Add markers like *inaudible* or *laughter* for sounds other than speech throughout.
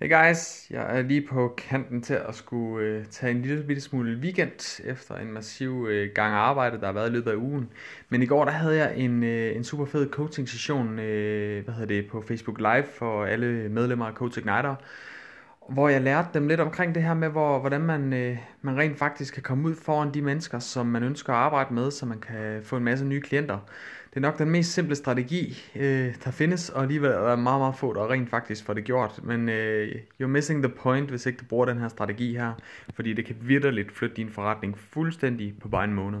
Hey guys, jeg er lige på kanten til at skulle øh, tage en lille bitte smule weekend efter en massiv øh, gang arbejde, der har været i løbet af ugen. Men i går der havde jeg en, øh, en super fed coaching session øh, hvad hedder det, på Facebook Live for alle medlemmer af Coach Igniter, hvor jeg lærte dem lidt omkring det her med, hvor, hvordan man, øh, man rent faktisk kan komme ud foran de mennesker, som man ønsker at arbejde med, så man kan få en masse nye klienter. Det er nok den mest simple strategi, øh, der findes, og alligevel er der meget, meget få, der rent faktisk får det gjort. Men øh, you're missing the point, hvis ikke du bruger den her strategi her, fordi det kan vidderligt flytte din forretning fuldstændig på bare en måned.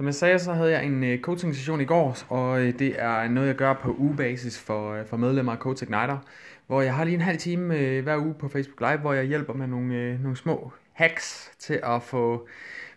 Som jeg sagde, så havde jeg en øh, coaching session i går, og øh, det er noget, jeg gør på ugebasis for, øh, for medlemmer af Coach Igniter, hvor jeg har lige en halv time hver uge på Facebook Live, hvor jeg hjælper med nogle, nogle små hacks til at få,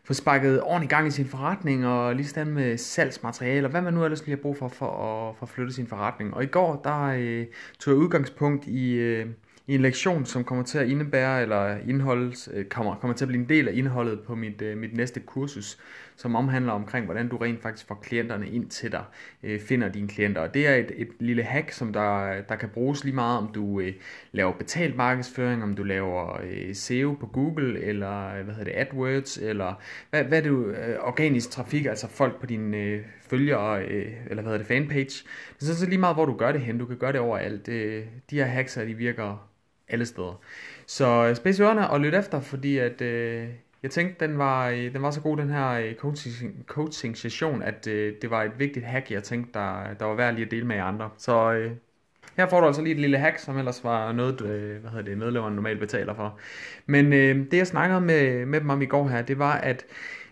få sparket ordentligt gang i sin forretning, og lige stand med salgsmateriale, og hvad man nu ellers lige har brug for, for at, for at flytte sin forretning. Og i går, der øh, tog jeg udgangspunkt i... Øh, i en lektion, som kommer til at indebære, eller indhold, øh, kommer, kommer til at blive en del af indholdet på mit, øh, mit næste kursus, som omhandler omkring, hvordan du rent faktisk får klienterne ind til dig, øh, finder dine klienter. Og det er et, et lille hack, som der, der kan bruges lige meget, om du øh, laver betalt markedsføring, om du laver øh, SEO på Google, eller øh, hvad hedder det, AdWords, eller hvad, hvad er det, øh, organisk trafik, altså folk på dine øh, følgere, øh, eller hvad hedder det, fanpage. Det er så lige meget, hvor du gør det hen. Du kan gøre det overalt. Øh, de her hacks de virker alle steder. Så øh, spids ørerne og lyt efter, fordi at, øh, jeg tænkte, den var, øh, den var så god, den her øh, coaching, coaching session, at øh, det var et vigtigt hack, jeg tænkte, der, der var værd lige at dele med jer andre. Så øh, her får du altså lige et lille hack, som ellers var noget, øh, hvad hedder det, medlemmerne normalt betaler for. Men øh, det jeg snakkede med, med dem om i går her, det var, at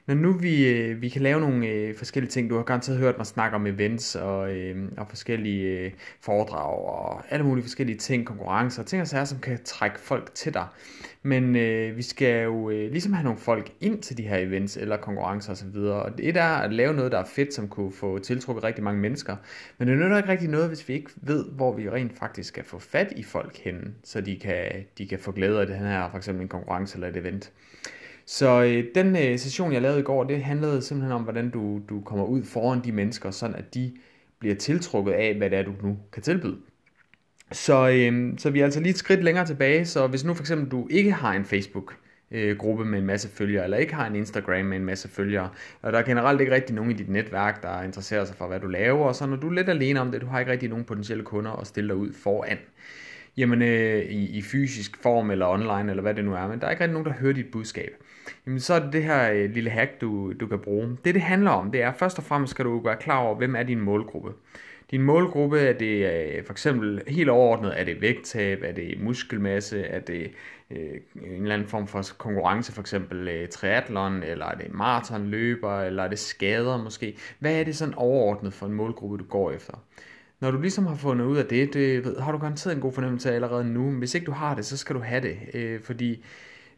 når nu vi, øh, vi kan lave nogle øh, forskellige ting, du har garanteret hørt mig snakke om events og, øh, og forskellige øh, foredrag og alle mulige forskellige ting, konkurrencer, ting og sager, som kan trække folk til dig. Men øh, vi skal jo øh, ligesom have nogle folk ind til de her events eller konkurrencer osv. Og det er at lave noget, der er fedt, som kunne få tiltrukket rigtig mange mennesker. Men det nytter ikke rigtig noget, hvis vi ikke ved, hvor vi rent faktisk skal få fat i folk henne, så de kan, de kan få glæde af det her, for eksempel en konkurrence eller et event. Så øh, den øh, session, jeg lavede i går, det handlede simpelthen om, hvordan du, du kommer ud foran de mennesker, sådan at de bliver tiltrukket af, hvad det er, du nu kan tilbyde. Så, øh, så vi er altså lige et skridt længere tilbage, så hvis nu for eksempel du ikke har en Facebook, øh, gruppe med en masse følgere, eller ikke har en Instagram med en masse følgere, og der er generelt ikke rigtig nogen i dit netværk, der interesserer sig for, hvad du laver, og så når du er lidt alene om det, du har ikke rigtig nogen potentielle kunder at stille dig ud foran, jamen øh, i, i fysisk form eller online, eller hvad det nu er, men der er ikke rigtig nogen, der hører dit budskab jamen så er det det her øh, lille hack, du, du kan bruge. Det det handler om, det er først og fremmest skal du være klar over, hvem er din målgruppe. Din målgruppe, er det øh, for eksempel helt overordnet, er det vægttab, er det muskelmasse, er det øh, en eller anden form for konkurrence, for eksempel øh, triathlon, eller er det maratonløber, eller er det skader måske. Hvad er det sådan overordnet for en målgruppe, du går efter? Når du ligesom har fundet ud af det, det ved, har du garanteret en god fornemmelse af allerede nu, hvis ikke du har det, så skal du have det, øh, fordi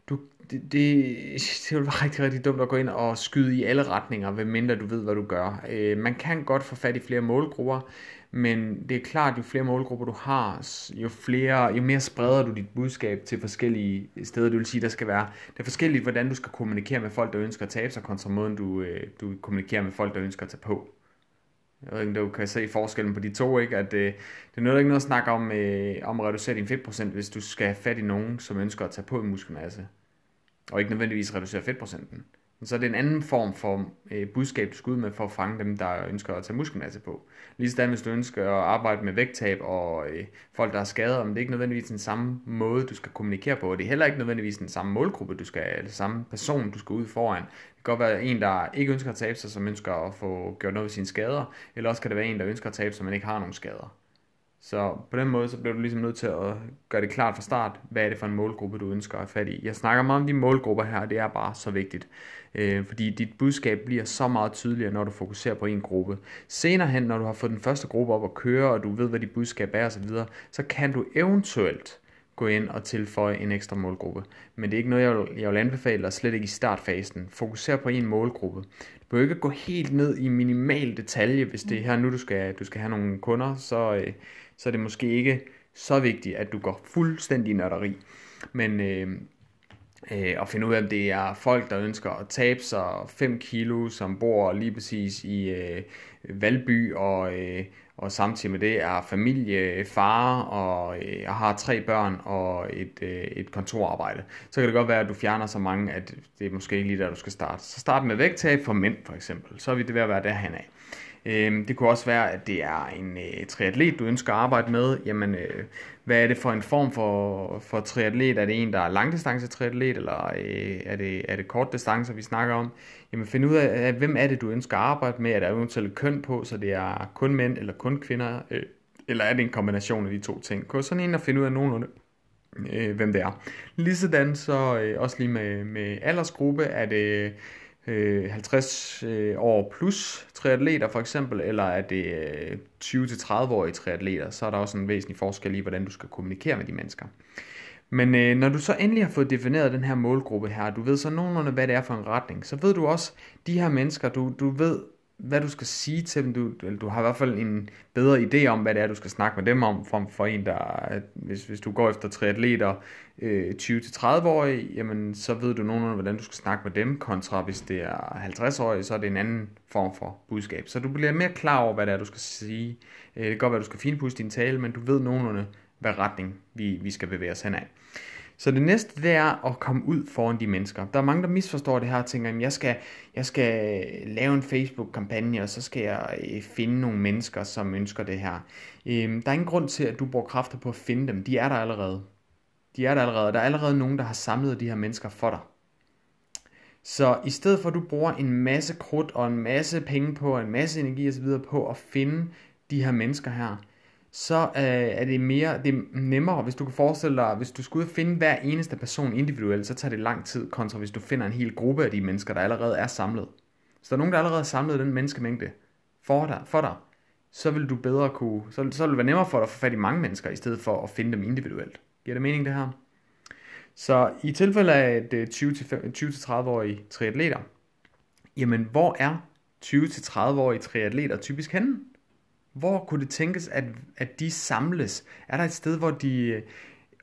du, det, det, *laughs* det vil være rigtig, rigtig dumt at gå ind og skyde i alle retninger, medmindre du ved, hvad du gør. Øh, man kan godt få fat i flere målgrupper, men det er klart, jo flere målgrupper du har, jo, flere, jo mere spreder du dit budskab til forskellige steder. Det vil sige, der skal være, det er forskelligt, hvordan du skal kommunikere med folk, der ønsker at tabe sig, kontra måden, du, øh, du kommunikerer med folk, der ønsker at tage på. Jeg ved ikke, du kan se forskellen på de to, ikke? At øh, det er noget, ikke noget at snakke om, øh, om at reducere din fedtprocent, hvis du skal have fat i nogen, som ønsker at tage på en muskelmasse og ikke nødvendigvis reducere fedtprocenten. Så er det en anden form for øh, budskab, du skal ud med for at fange dem, der ønsker at tage muskelmasse på. Ligesådan hvis du ønsker at arbejde med vægttab og øh, folk, der er skadet, men det er ikke nødvendigvis den samme måde, du skal kommunikere på. Og det er heller ikke nødvendigvis den samme målgruppe, du skal, eller samme person, du skal ud foran. Kan godt være en, der ikke ønsker at tabe sig, som ønsker at få gjort noget ved sine skader, eller også kan det være en, der ønsker at tabe sig, men ikke har nogen skader. Så på den måde, så bliver du ligesom nødt til at gøre det klart fra start, hvad er det for en målgruppe, du ønsker at fat i. Jeg snakker meget om de målgrupper her, og det er bare så vigtigt. Øh, fordi dit budskab bliver så meget tydeligere, når du fokuserer på en gruppe. Senere hen, når du har fået den første gruppe op at køre, og du ved, hvad dit budskab er osv., så kan du eventuelt gå ind og tilføje en ekstra målgruppe. Men det er ikke noget, jeg vil, jeg vil anbefale, og slet ikke i startfasen. Fokuser på en målgruppe. Du behøver ikke gå helt ned i minimal detalje, hvis det er her nu, du skal, du skal have nogle kunder, så, øh, så er det måske ikke så vigtigt, at du går fuldstændig nørderi. Men øh, øh, at finde ud af, om det er folk, der ønsker at tabe sig 5 kilo, som bor lige præcis i øh, Valby, og, øh, og samtidig med det er familie, far, og øh, jeg har tre børn og et, øh, et kontorarbejde. Så kan det godt være, at du fjerner så mange, at det er måske ikke lige der, du skal starte. Så start med vægttab for mænd, for eksempel. Så er vi det ved at være derhen af. Øh, det kunne også være, at det er en øh, triatlet, du ønsker at arbejde med. Jamen, øh, hvad er det for en form for, for triatlet? Er det en, der er langdistance triatlet, eller øh, er, det, er det kort distance, vi snakker om? Jamen, find ud af, hvem er det, du ønsker at arbejde med? Er der eventuelt køn på, så det er kun mænd eller kun kvinder? Øh, eller er det en kombination af de to ting? Gå sådan en og finde ud af nogenlunde, øh, hvem det er. Ligesådan så øh, også lige med, med aldersgruppe, er det øh, 50 øh, år plus triatleter for eksempel, eller er det øh, 20-30-årige triatleter, så er der også en væsentlig forskel i, hvordan du skal kommunikere med de mennesker. Men øh, når du så endelig har fået defineret den her målgruppe her, du ved så nogenlunde, hvad det er for en retning, så ved du også, de her mennesker, du, du ved hvad du skal sige til dem. Du, eller du har i hvert fald en bedre idé om, hvad det er, du skal snakke med dem om, for, for en, der, øh, hvis, hvis du går efter triatleter øh, 20-30-årige, jamen så ved du nogenlunde, hvordan du skal snakke med dem, kontra hvis det er 50-årige, så er det en anden form for budskab. Så du bliver mere klar over, hvad det er, du skal sige. Øh, det kan godt være, du skal finpudse din tale, men du ved nogenlunde, hvad retning vi, vi skal bevæge os henad. Så det næste, det er at komme ud foran de mennesker. Der er mange, der misforstår det her og tænker, at jeg skal, jeg skal lave en Facebook-kampagne, og så skal jeg øh, finde nogle mennesker, som ønsker det her. Øhm, der er ingen grund til, at du bruger kræfter på at finde dem. De er der allerede. De er der allerede. Der er allerede nogen, der har samlet de her mennesker for dig. Så i stedet for at du bruger en masse krudt og en masse penge på, og en masse energi osv. på at finde de her mennesker her, så øh, er det mere, det er nemmere, hvis du kan forestille dig, hvis du skulle finde hver eneste person individuelt, så tager det lang tid, kontra hvis du finder en hel gruppe af de mennesker, der allerede er samlet. Så der er nogen, der allerede har samlet den menneskemængde for dig, for dig så vil du bedre kunne, så, så vil det være nemmere for dig at få fat i mange mennesker, i stedet for at finde dem individuelt. Giver det mening det her? Så i tilfælde af et 20-30-årige øh, triatleter, jamen hvor er 20-30-årige triatleter typisk henne? Hvor kunne det tænkes, at, at de samles? Er der et sted, hvor de øh,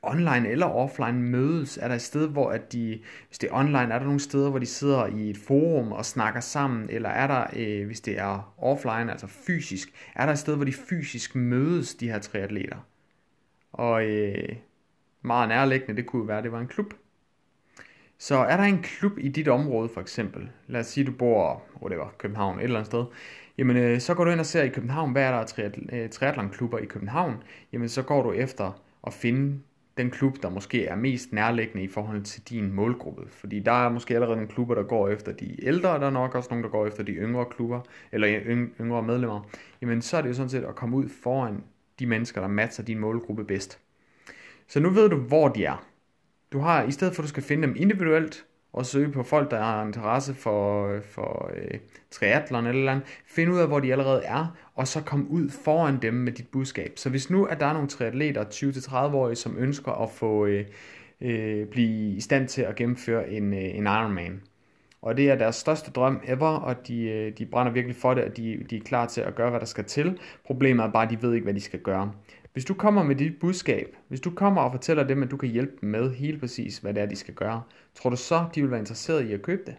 online eller offline mødes? Er der et sted, hvor at de, hvis det er online, er der nogle steder, hvor de sidder i et forum og snakker sammen? Eller er der, øh, hvis det er offline, altså fysisk, er der et sted, hvor de fysisk mødes, de her triatleter? Og øh, meget nærliggende, det kunne være, at det var en klub. Så er der en klub i dit område for eksempel, lad os sige, du bor, hvor det var, København, et eller andet sted, jamen øh, så går du ind og ser i København, hvad er der af øh, triathlonklubber i København, jamen så går du efter at finde den klub, der måske er mest nærliggende i forhold til din målgruppe. Fordi der er måske allerede nogle klubber, der går efter de ældre, der er nok også nogle, der går efter de yngre klubber, eller øh, yngre medlemmer. Jamen så er det jo sådan set at komme ud foran de mennesker, der matcher din målgruppe bedst. Så nu ved du, hvor de er. Du har, i stedet for at du skal finde dem individuelt, og søge på folk, der har interesse for, for øh, triathlon eller, eller andet. Find ud af, hvor de allerede er, og så kom ud foran dem med dit budskab. Så hvis nu at der er nogle triatleter, 20-30-årige, som ønsker at få øh, øh, blive i stand til at gennemføre en, øh, en Ironman, og det er deres største drøm ever, og de, øh, de brænder virkelig for det, og de, de er klar til at gøre, hvad der skal til. Problemet er bare, at de ved ikke, hvad de skal gøre. Hvis du kommer med dit budskab, hvis du kommer og fortæller dem, at du kan hjælpe dem med helt præcis, hvad det er, de skal gøre, tror du så, de vil være interesseret i at købe det?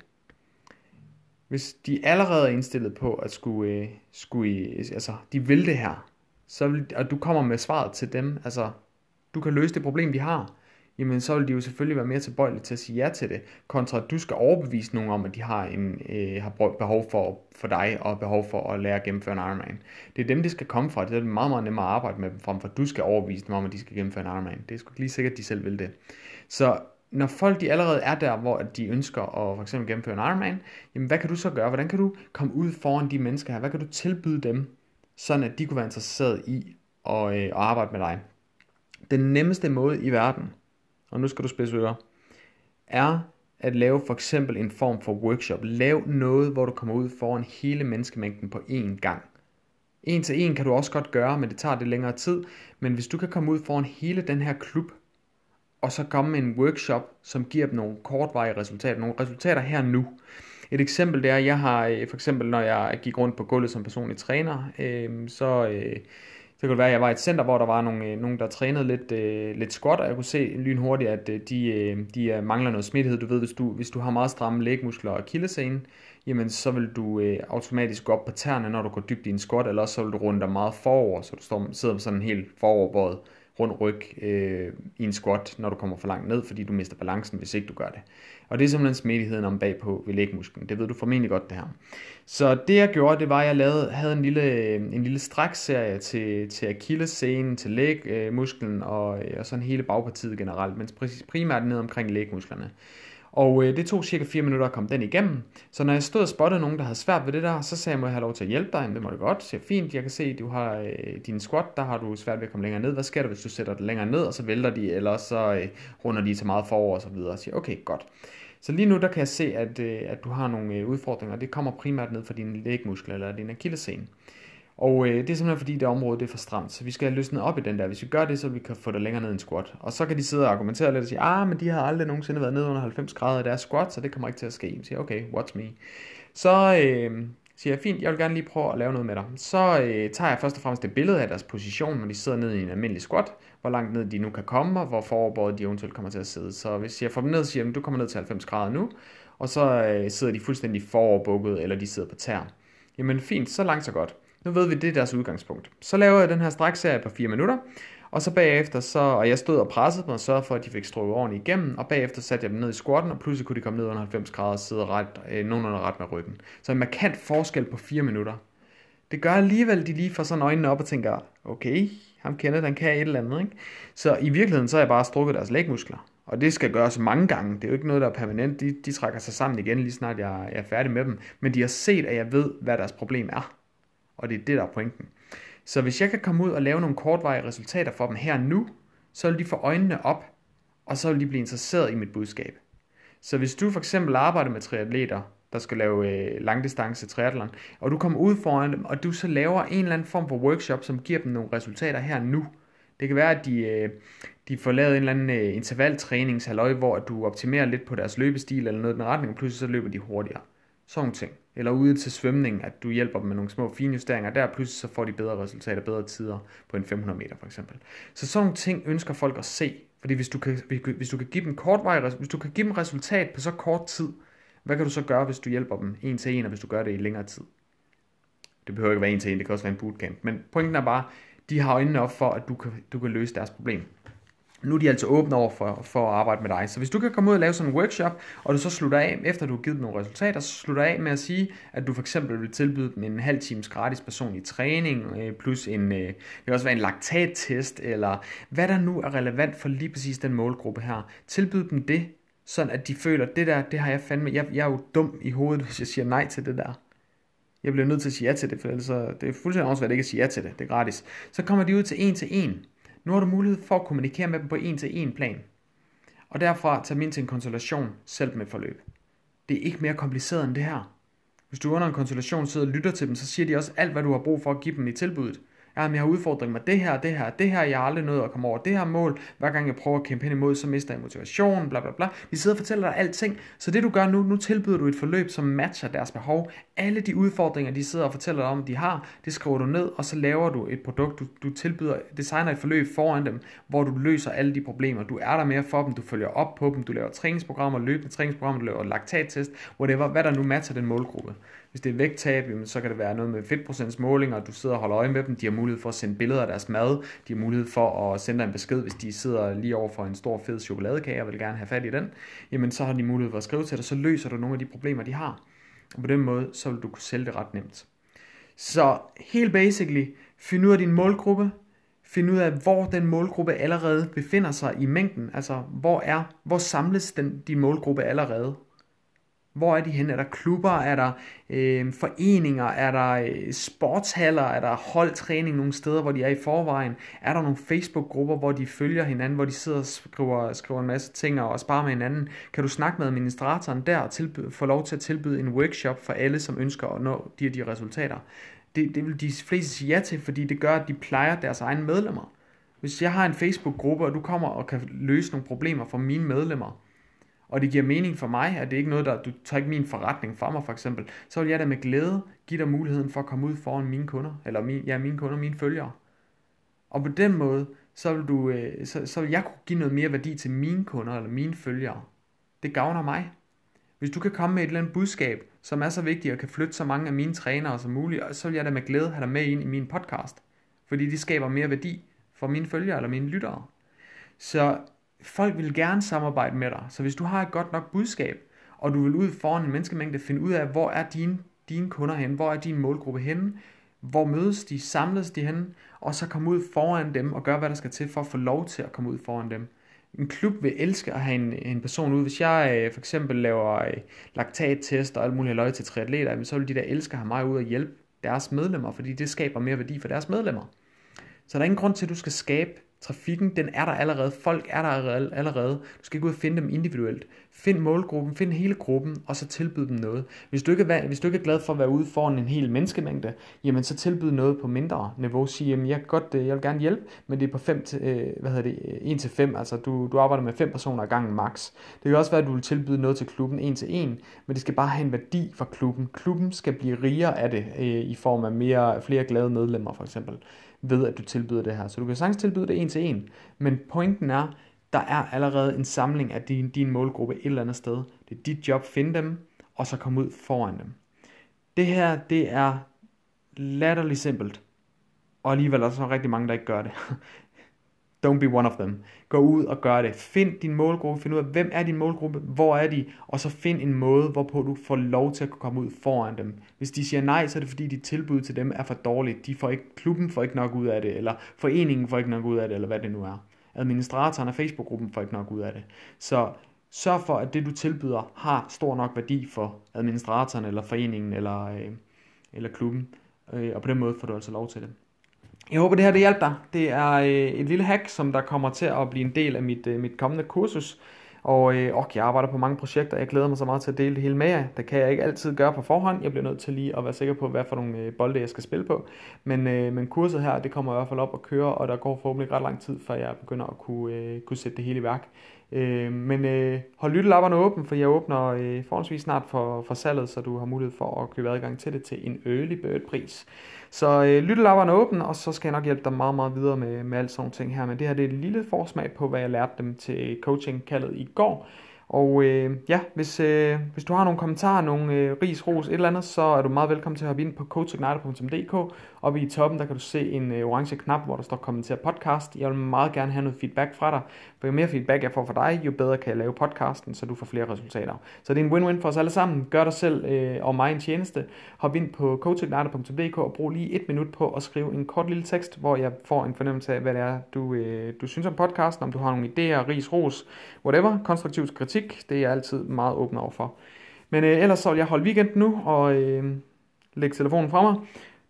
Hvis de allerede er indstillet på at skulle, øh, skulle altså, de vil det her, så vil, og du kommer med svaret til dem, altså, du kan løse det problem, de har, jamen så vil de jo selvfølgelig være mere tilbøjelige til at sige ja til det, kontra at du skal overbevise nogen om, at de har, en, øh, har behov for, for dig, og behov for at lære at gennemføre en Ironman. Det er dem, det skal komme fra. Det er meget, meget nemmere at arbejde med dem, frem for at du skal overbevise dem om, at de skal gennemføre en Ironman. Det er sgu lige sikkert, at de selv vil det. Så når folk de allerede er der, hvor de ønsker at for eksempel gennemføre en Ironman, jamen hvad kan du så gøre? Hvordan kan du komme ud foran de mennesker her? Hvad kan du tilbyde dem, sådan at de kunne være interesseret i at, øh, at arbejde med dig? Den nemmeste måde i verden, og nu skal du spidse ører, er at lave for eksempel en form for workshop. Lav noget, hvor du kommer ud foran hele menneskemængden på én gang. En til en kan du også godt gøre, men det tager det længere tid. Men hvis du kan komme ud foran hele den her klub, og så komme med en workshop, som giver dem nogle kortvarige resultater, nogle resultater her nu. Et eksempel det er, jeg har øh, for eksempel, når jeg gik rundt på gulvet som personlig træner, øh, så, øh, så kunne det være, at jeg var i et center, hvor der var nogle, øh, nogen, der trænede lidt, øh, lidt squat, og jeg kunne se lynhurtigt, at øh, de, øh, de øh, mangler noget smidighed. Du ved, hvis du, hvis du har meget stramme lægmuskler og kildescene, jamen så vil du øh, automatisk gå op på tæerne, når du går dybt i en squat, eller så vil du runde dig meget forover, så du står, sidder sådan helt foroverbøjet rund ryg øh, i en squat, når du kommer for langt ned, fordi du mister balancen, hvis ikke du gør det. Og det er simpelthen smidigheden om bagpå ved lægmusklen. Det ved du formentlig godt det her. Så det jeg gjorde, det var, at jeg lavede, havde en lille, øh, en lille strækserie til, til akillescenen, til lægmusklen øh, og, øh, og sådan hele bagpartiet generelt, men primært ned omkring lægmusklerne. Og øh, det tog cirka 4 minutter at komme den igennem. Så når jeg stod og spottede nogen, der havde svært ved det der, så sagde jeg, må jeg have lov til at hjælpe dig? Jamen, det må du godt. Så fint, jeg kan se, du har øh, din squat, der har du svært ved at komme længere ned. Hvad sker der, hvis du sætter det længere ned, og så vælter de, eller så øh, runder de så meget forover og så videre. Og siger, okay, godt. Så lige nu, der kan jeg se, at, øh, at du har nogle øh, udfordringer. Det kommer primært ned fra dine lægmuskler eller din akillescene. Og øh, det er simpelthen fordi, det område det er for stramt, så vi skal have løsnet op i den der. Hvis vi gør det, så vi kan få det længere ned i en squat. Og så kan de sidde og argumentere lidt og sige, ah, men de har aldrig nogensinde været nede under 90 grader i deres squat, så det kommer ikke til at ske. Jeg siger, okay, watch me. Så øh, siger jeg, fint, jeg vil gerne lige prøve at lave noget med dig. Så øh, tager jeg først og fremmest det billede af deres position, når de sidder ned i en almindelig squat, hvor langt ned de nu kan komme, og hvor foroverbøjet de eventuelt kommer til at sidde. Så hvis jeg får dem ned og siger, du kommer ned til 90 grader nu, og så øh, sidder de fuldstændig foroverbukket, eller de sidder på tær. Jamen fint, så langt så godt. Nu ved vi, det er deres udgangspunkt. Så laver jeg den her strækserie på 4 minutter, og så bagefter, så, og jeg stod og pressede dem og sørgede for, at de fik strukket ordentligt igennem, og bagefter satte jeg dem ned i squatten, og pludselig kunne de komme ned under 90 grader og sidde ret, øh, nogenlunde ret med ryggen. Så en markant forskel på 4 minutter. Det gør alligevel, de lige får sådan øjnene op og tænker, okay, ham kender, den kan et eller andet. Ikke? Så i virkeligheden, så har jeg bare strukket deres lægmuskler. Og det skal gøres mange gange. Det er jo ikke noget, der er permanent. De, de trækker sig sammen igen, lige snart jeg, jeg er færdig med dem. Men de har set, at jeg ved, hvad deres problem er. Og det er det, der er pointen. Så hvis jeg kan komme ud og lave nogle kortvarige resultater for dem her nu, så vil de få øjnene op, og så vil de blive interesseret i mit budskab. Så hvis du for eksempel arbejder med triatleter, der skal lave øh, langdistance triathlon, og du kommer ud foran dem, og du så laver en eller anden form for workshop, som giver dem nogle resultater her nu. Det kan være, at de, øh, de får lavet en eller anden øh, intervaltræningshalløj, hvor du optimerer lidt på deres løbestil eller noget i den retning, og pludselig så løber de hurtigere. Sådan ting. Eller ude til svømning, at du hjælper dem med nogle små finjusteringer. Der pludselig så får de bedre resultater, bedre tider på en 500 meter for eksempel. Så sådan nogle ting ønsker folk at se. Fordi hvis du kan, hvis du kan give dem kortvarige, hvis du kan give dem resultat på så kort tid, hvad kan du så gøre, hvis du hjælper dem en til en, og hvis du gør det i længere tid? Det behøver ikke være en til en, det kan også være en bootcamp. Men pointen er bare, de har øjnene op for, at du kan, du kan løse deres problem nu er de altså åbne over for, for at arbejde med dig. Så hvis du kan komme ud og lave sådan en workshop, og du så slutter af, efter du har givet dem nogle resultater, så slutter af med at sige, at du for eksempel vil tilbyde dem en halv times gratis personlig træning, øh, plus en, øh, det kan også være en laktattest, eller hvad der nu er relevant for lige præcis den målgruppe her. Tilbyd dem det, sådan at de føler, det der, det har jeg fandme, jeg, jeg er jo dum i hovedet, hvis jeg siger nej til det der. Jeg bliver nødt til at sige ja til det, for ellers så, det er fuldstændig årsvært ikke at sige ja til det, det er gratis. Så kommer de ud til en til en, nu har du mulighed for at kommunikere med dem på en til en plan. Og derfra tage dem ind til en konsultation selv med forløb. Det er ikke mere kompliceret end det her. Hvis du under en konsultation sidder og lytter til dem, så siger de også alt, hvad du har brug for at give dem i tilbuddet jamen jeg har udfordring med det her, det her, det her, jeg har aldrig nået at komme over det her mål, hver gang jeg prøver at kæmpe hen imod, så mister jeg motivation, bla bla bla. De sidder og fortæller dig alting, så det du gør nu, nu tilbyder du et forløb, som matcher deres behov. Alle de udfordringer, de sidder og fortæller om, de har, det skriver du ned, og så laver du et produkt, du, du tilbyder, designer et forløb foran dem, hvor du løser alle de problemer. Du er der mere for dem, du følger op på dem, du laver træningsprogrammer, løbende træningsprogrammer, du laver laktattest, whatever, hvad der nu matcher den målgruppe. Hvis det er vægttab, så kan det være noget med fedtprocentsmålinger, du sidder og holder øje med dem, de har mulighed for at sende billeder af deres mad, de har mulighed for at sende dig en besked, hvis de sidder lige over for en stor fed chokoladekage og vil gerne have fat i den, jamen så har de mulighed for at skrive til dig, så løser du nogle af de problemer, de har. Og på den måde, så vil du kunne sælge det ret nemt. Så helt basically, find ud af din målgruppe, find ud af, hvor den målgruppe allerede befinder sig i mængden, altså hvor er, hvor samles den, din målgruppe allerede, hvor er de henne? Er der klubber? Er der øh, foreninger? Er der øh, sportshaller? Er der holdtræning nogle steder, hvor de er i forvejen? Er der nogle Facebook-grupper, hvor de følger hinanden, hvor de sidder og skriver, skriver en masse ting og sparer med hinanden? Kan du snakke med administratoren der og tilbyde, få lov til at tilbyde en workshop for alle, som ønsker at nå de her de resultater? Det, det vil de fleste sige ja til, fordi det gør, at de plejer deres egne medlemmer. Hvis jeg har en Facebook-gruppe, og du kommer og kan løse nogle problemer for mine medlemmer, og det giver mening for mig, at det ikke er noget, der du tager ikke min forretning fra mig for eksempel, så vil jeg da med glæde give dig muligheden for at komme ud foran mine kunder, eller min, ja, mine kunder, mine følgere. Og på den måde, så vil, du, øh, så, så vil jeg kunne give noget mere værdi til mine kunder eller mine følgere. Det gavner mig. Hvis du kan komme med et eller andet budskab, som er så vigtigt og kan flytte så mange af mine trænere som muligt, så vil jeg da med glæde have dig med ind i min podcast. Fordi det skaber mere værdi for mine følgere eller mine lyttere. Så folk vil gerne samarbejde med dig. Så hvis du har et godt nok budskab, og du vil ud foran en menneskemængde finde ud af, hvor er dine, dine kunder henne, hvor er din målgruppe henne, hvor mødes de, samles de henne, og så komme ud foran dem og gøre, hvad der skal til for at få lov til at komme ud foran dem. En klub vil elske at have en, en person ud. Hvis jeg øh, for eksempel laver øh, laktattest og alt muligt løg til triatleter, så vil de der elske at have mig ud og hjælpe deres medlemmer, fordi det skaber mere værdi for deres medlemmer. Så der er ingen grund til, at du skal skabe Trafikken, den er der allerede. Folk er der allerede. Du skal ikke ud og finde dem individuelt. Find målgruppen, find hele gruppen, og så tilbyd dem noget. Hvis du ikke er, hvis du ikke er glad for at være ude foran en hel menneskemængde, jamen så tilbyd noget på mindre niveau. Sig, jamen jeg, godt, øh, jeg vil gerne hjælpe, men det er på 5 til, øh, hvad hedder det, øh, 1 til 5, altså du, du arbejder med 5 personer ad gangen max. Det kan også være, at du vil tilbyde noget til klubben 1 til 1, men det skal bare have en værdi for klubben. Klubben skal blive rigere af det, i form af mere, flere glade medlemmer for eksempel ved at du tilbyder det her. Så du kan sagtens tilbyde det en til en, men pointen er, der er allerede en samling af din, din målgruppe et eller andet sted. Det er dit job, finde dem, og så komme ud foran dem. Det her, det er latterligt simpelt, og alligevel er der så rigtig mange, der ikke gør det. Don't be one of them. Gå ud og gør det. Find din målgruppe. Find ud af, hvem er din målgruppe, hvor er de, og så find en måde, hvorpå du får lov til at komme ud foran dem. Hvis de siger nej, så er det fordi, dit tilbud til dem er for dårligt. De får ikke, klubben får ikke nok ud af det, eller foreningen får ikke nok ud af det, eller hvad det nu er. Administratoren af Facebook-gruppen får ikke nok ud af det. Så sørg for, at det du tilbyder har stor nok værdi for administratoren, eller foreningen, eller, øh, eller klubben. Øh, og på den måde får du altså lov til det. Jeg håber, det her det hjælper dig. Det er øh, et lille hack, som der kommer til at blive en del af mit, øh, mit kommende kursus. Og øh, ok, jeg arbejder på mange projekter. Jeg glæder mig så meget til at dele det hele med jer. Det kan jeg ikke altid gøre på forhånd. Jeg bliver nødt til lige at være sikker på, hvad for nogle øh, bolde jeg skal spille på. Men, øh, men kurset her, det kommer i hvert fald op at køre, og der går forhåbentlig ret lang tid, før jeg begynder at kunne, øh, kunne sætte det hele i værk. Øh, men øh, hold lyttelapperne åben, for jeg åbner øh, forholdsvis snart for, for salget, så du har mulighed for at købe adgang til det til en early bird pris. Så øh, lyttelapperne åbne, og så skal jeg nok hjælpe dig meget, meget videre med, med alt sådan nogle ting her. Men det her det er et lille forsmag på, hvad jeg lærte dem til coaching kaldet i går. Og øh, ja, hvis, øh, hvis du har nogle kommentarer, nogle øh, ris, ros, et eller andet, så er du meget velkommen til at hoppe ind på coachigniter.dk. Oppe i toppen, der kan du se en øh, orange knap, hvor der står kommenter podcast. Jeg vil meget gerne have noget feedback fra dig, for jo mere feedback jeg får fra dig, jo bedre kan jeg lave podcasten, så du får flere resultater. Så det er en win-win for os alle sammen. Gør dig selv øh, og mig en tjeneste. Hop ind på coachigniter.dk og brug lige et minut på at skrive en kort lille tekst, hvor jeg får en fornemmelse af, hvad det er, du, øh, du synes om podcasten, om du har nogle idéer, ris, ros, whatever, konstruktiv kritik, det er jeg altid meget åben over for. Men øh, ellers så vil jeg holde weekend nu og øh, lægge telefonen fra mig.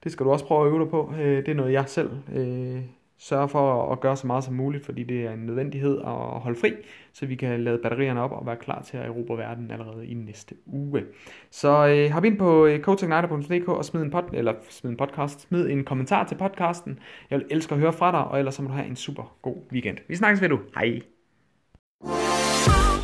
Det skal du også prøve at øve dig på. Øh, det er noget, jeg selv øh, sørger for at gøre så meget som muligt, fordi det er en nødvendighed at holde fri, så vi kan lade batterierne op og være klar til at erobre verden allerede i næste uge. Så øh, hop ind på øh, og smid en, pod, eller smid en podcast, smid en kommentar til podcasten. Jeg vil elske at høre fra dig, og ellers så må du have en super god weekend. Vi snakkes ved du. Hej!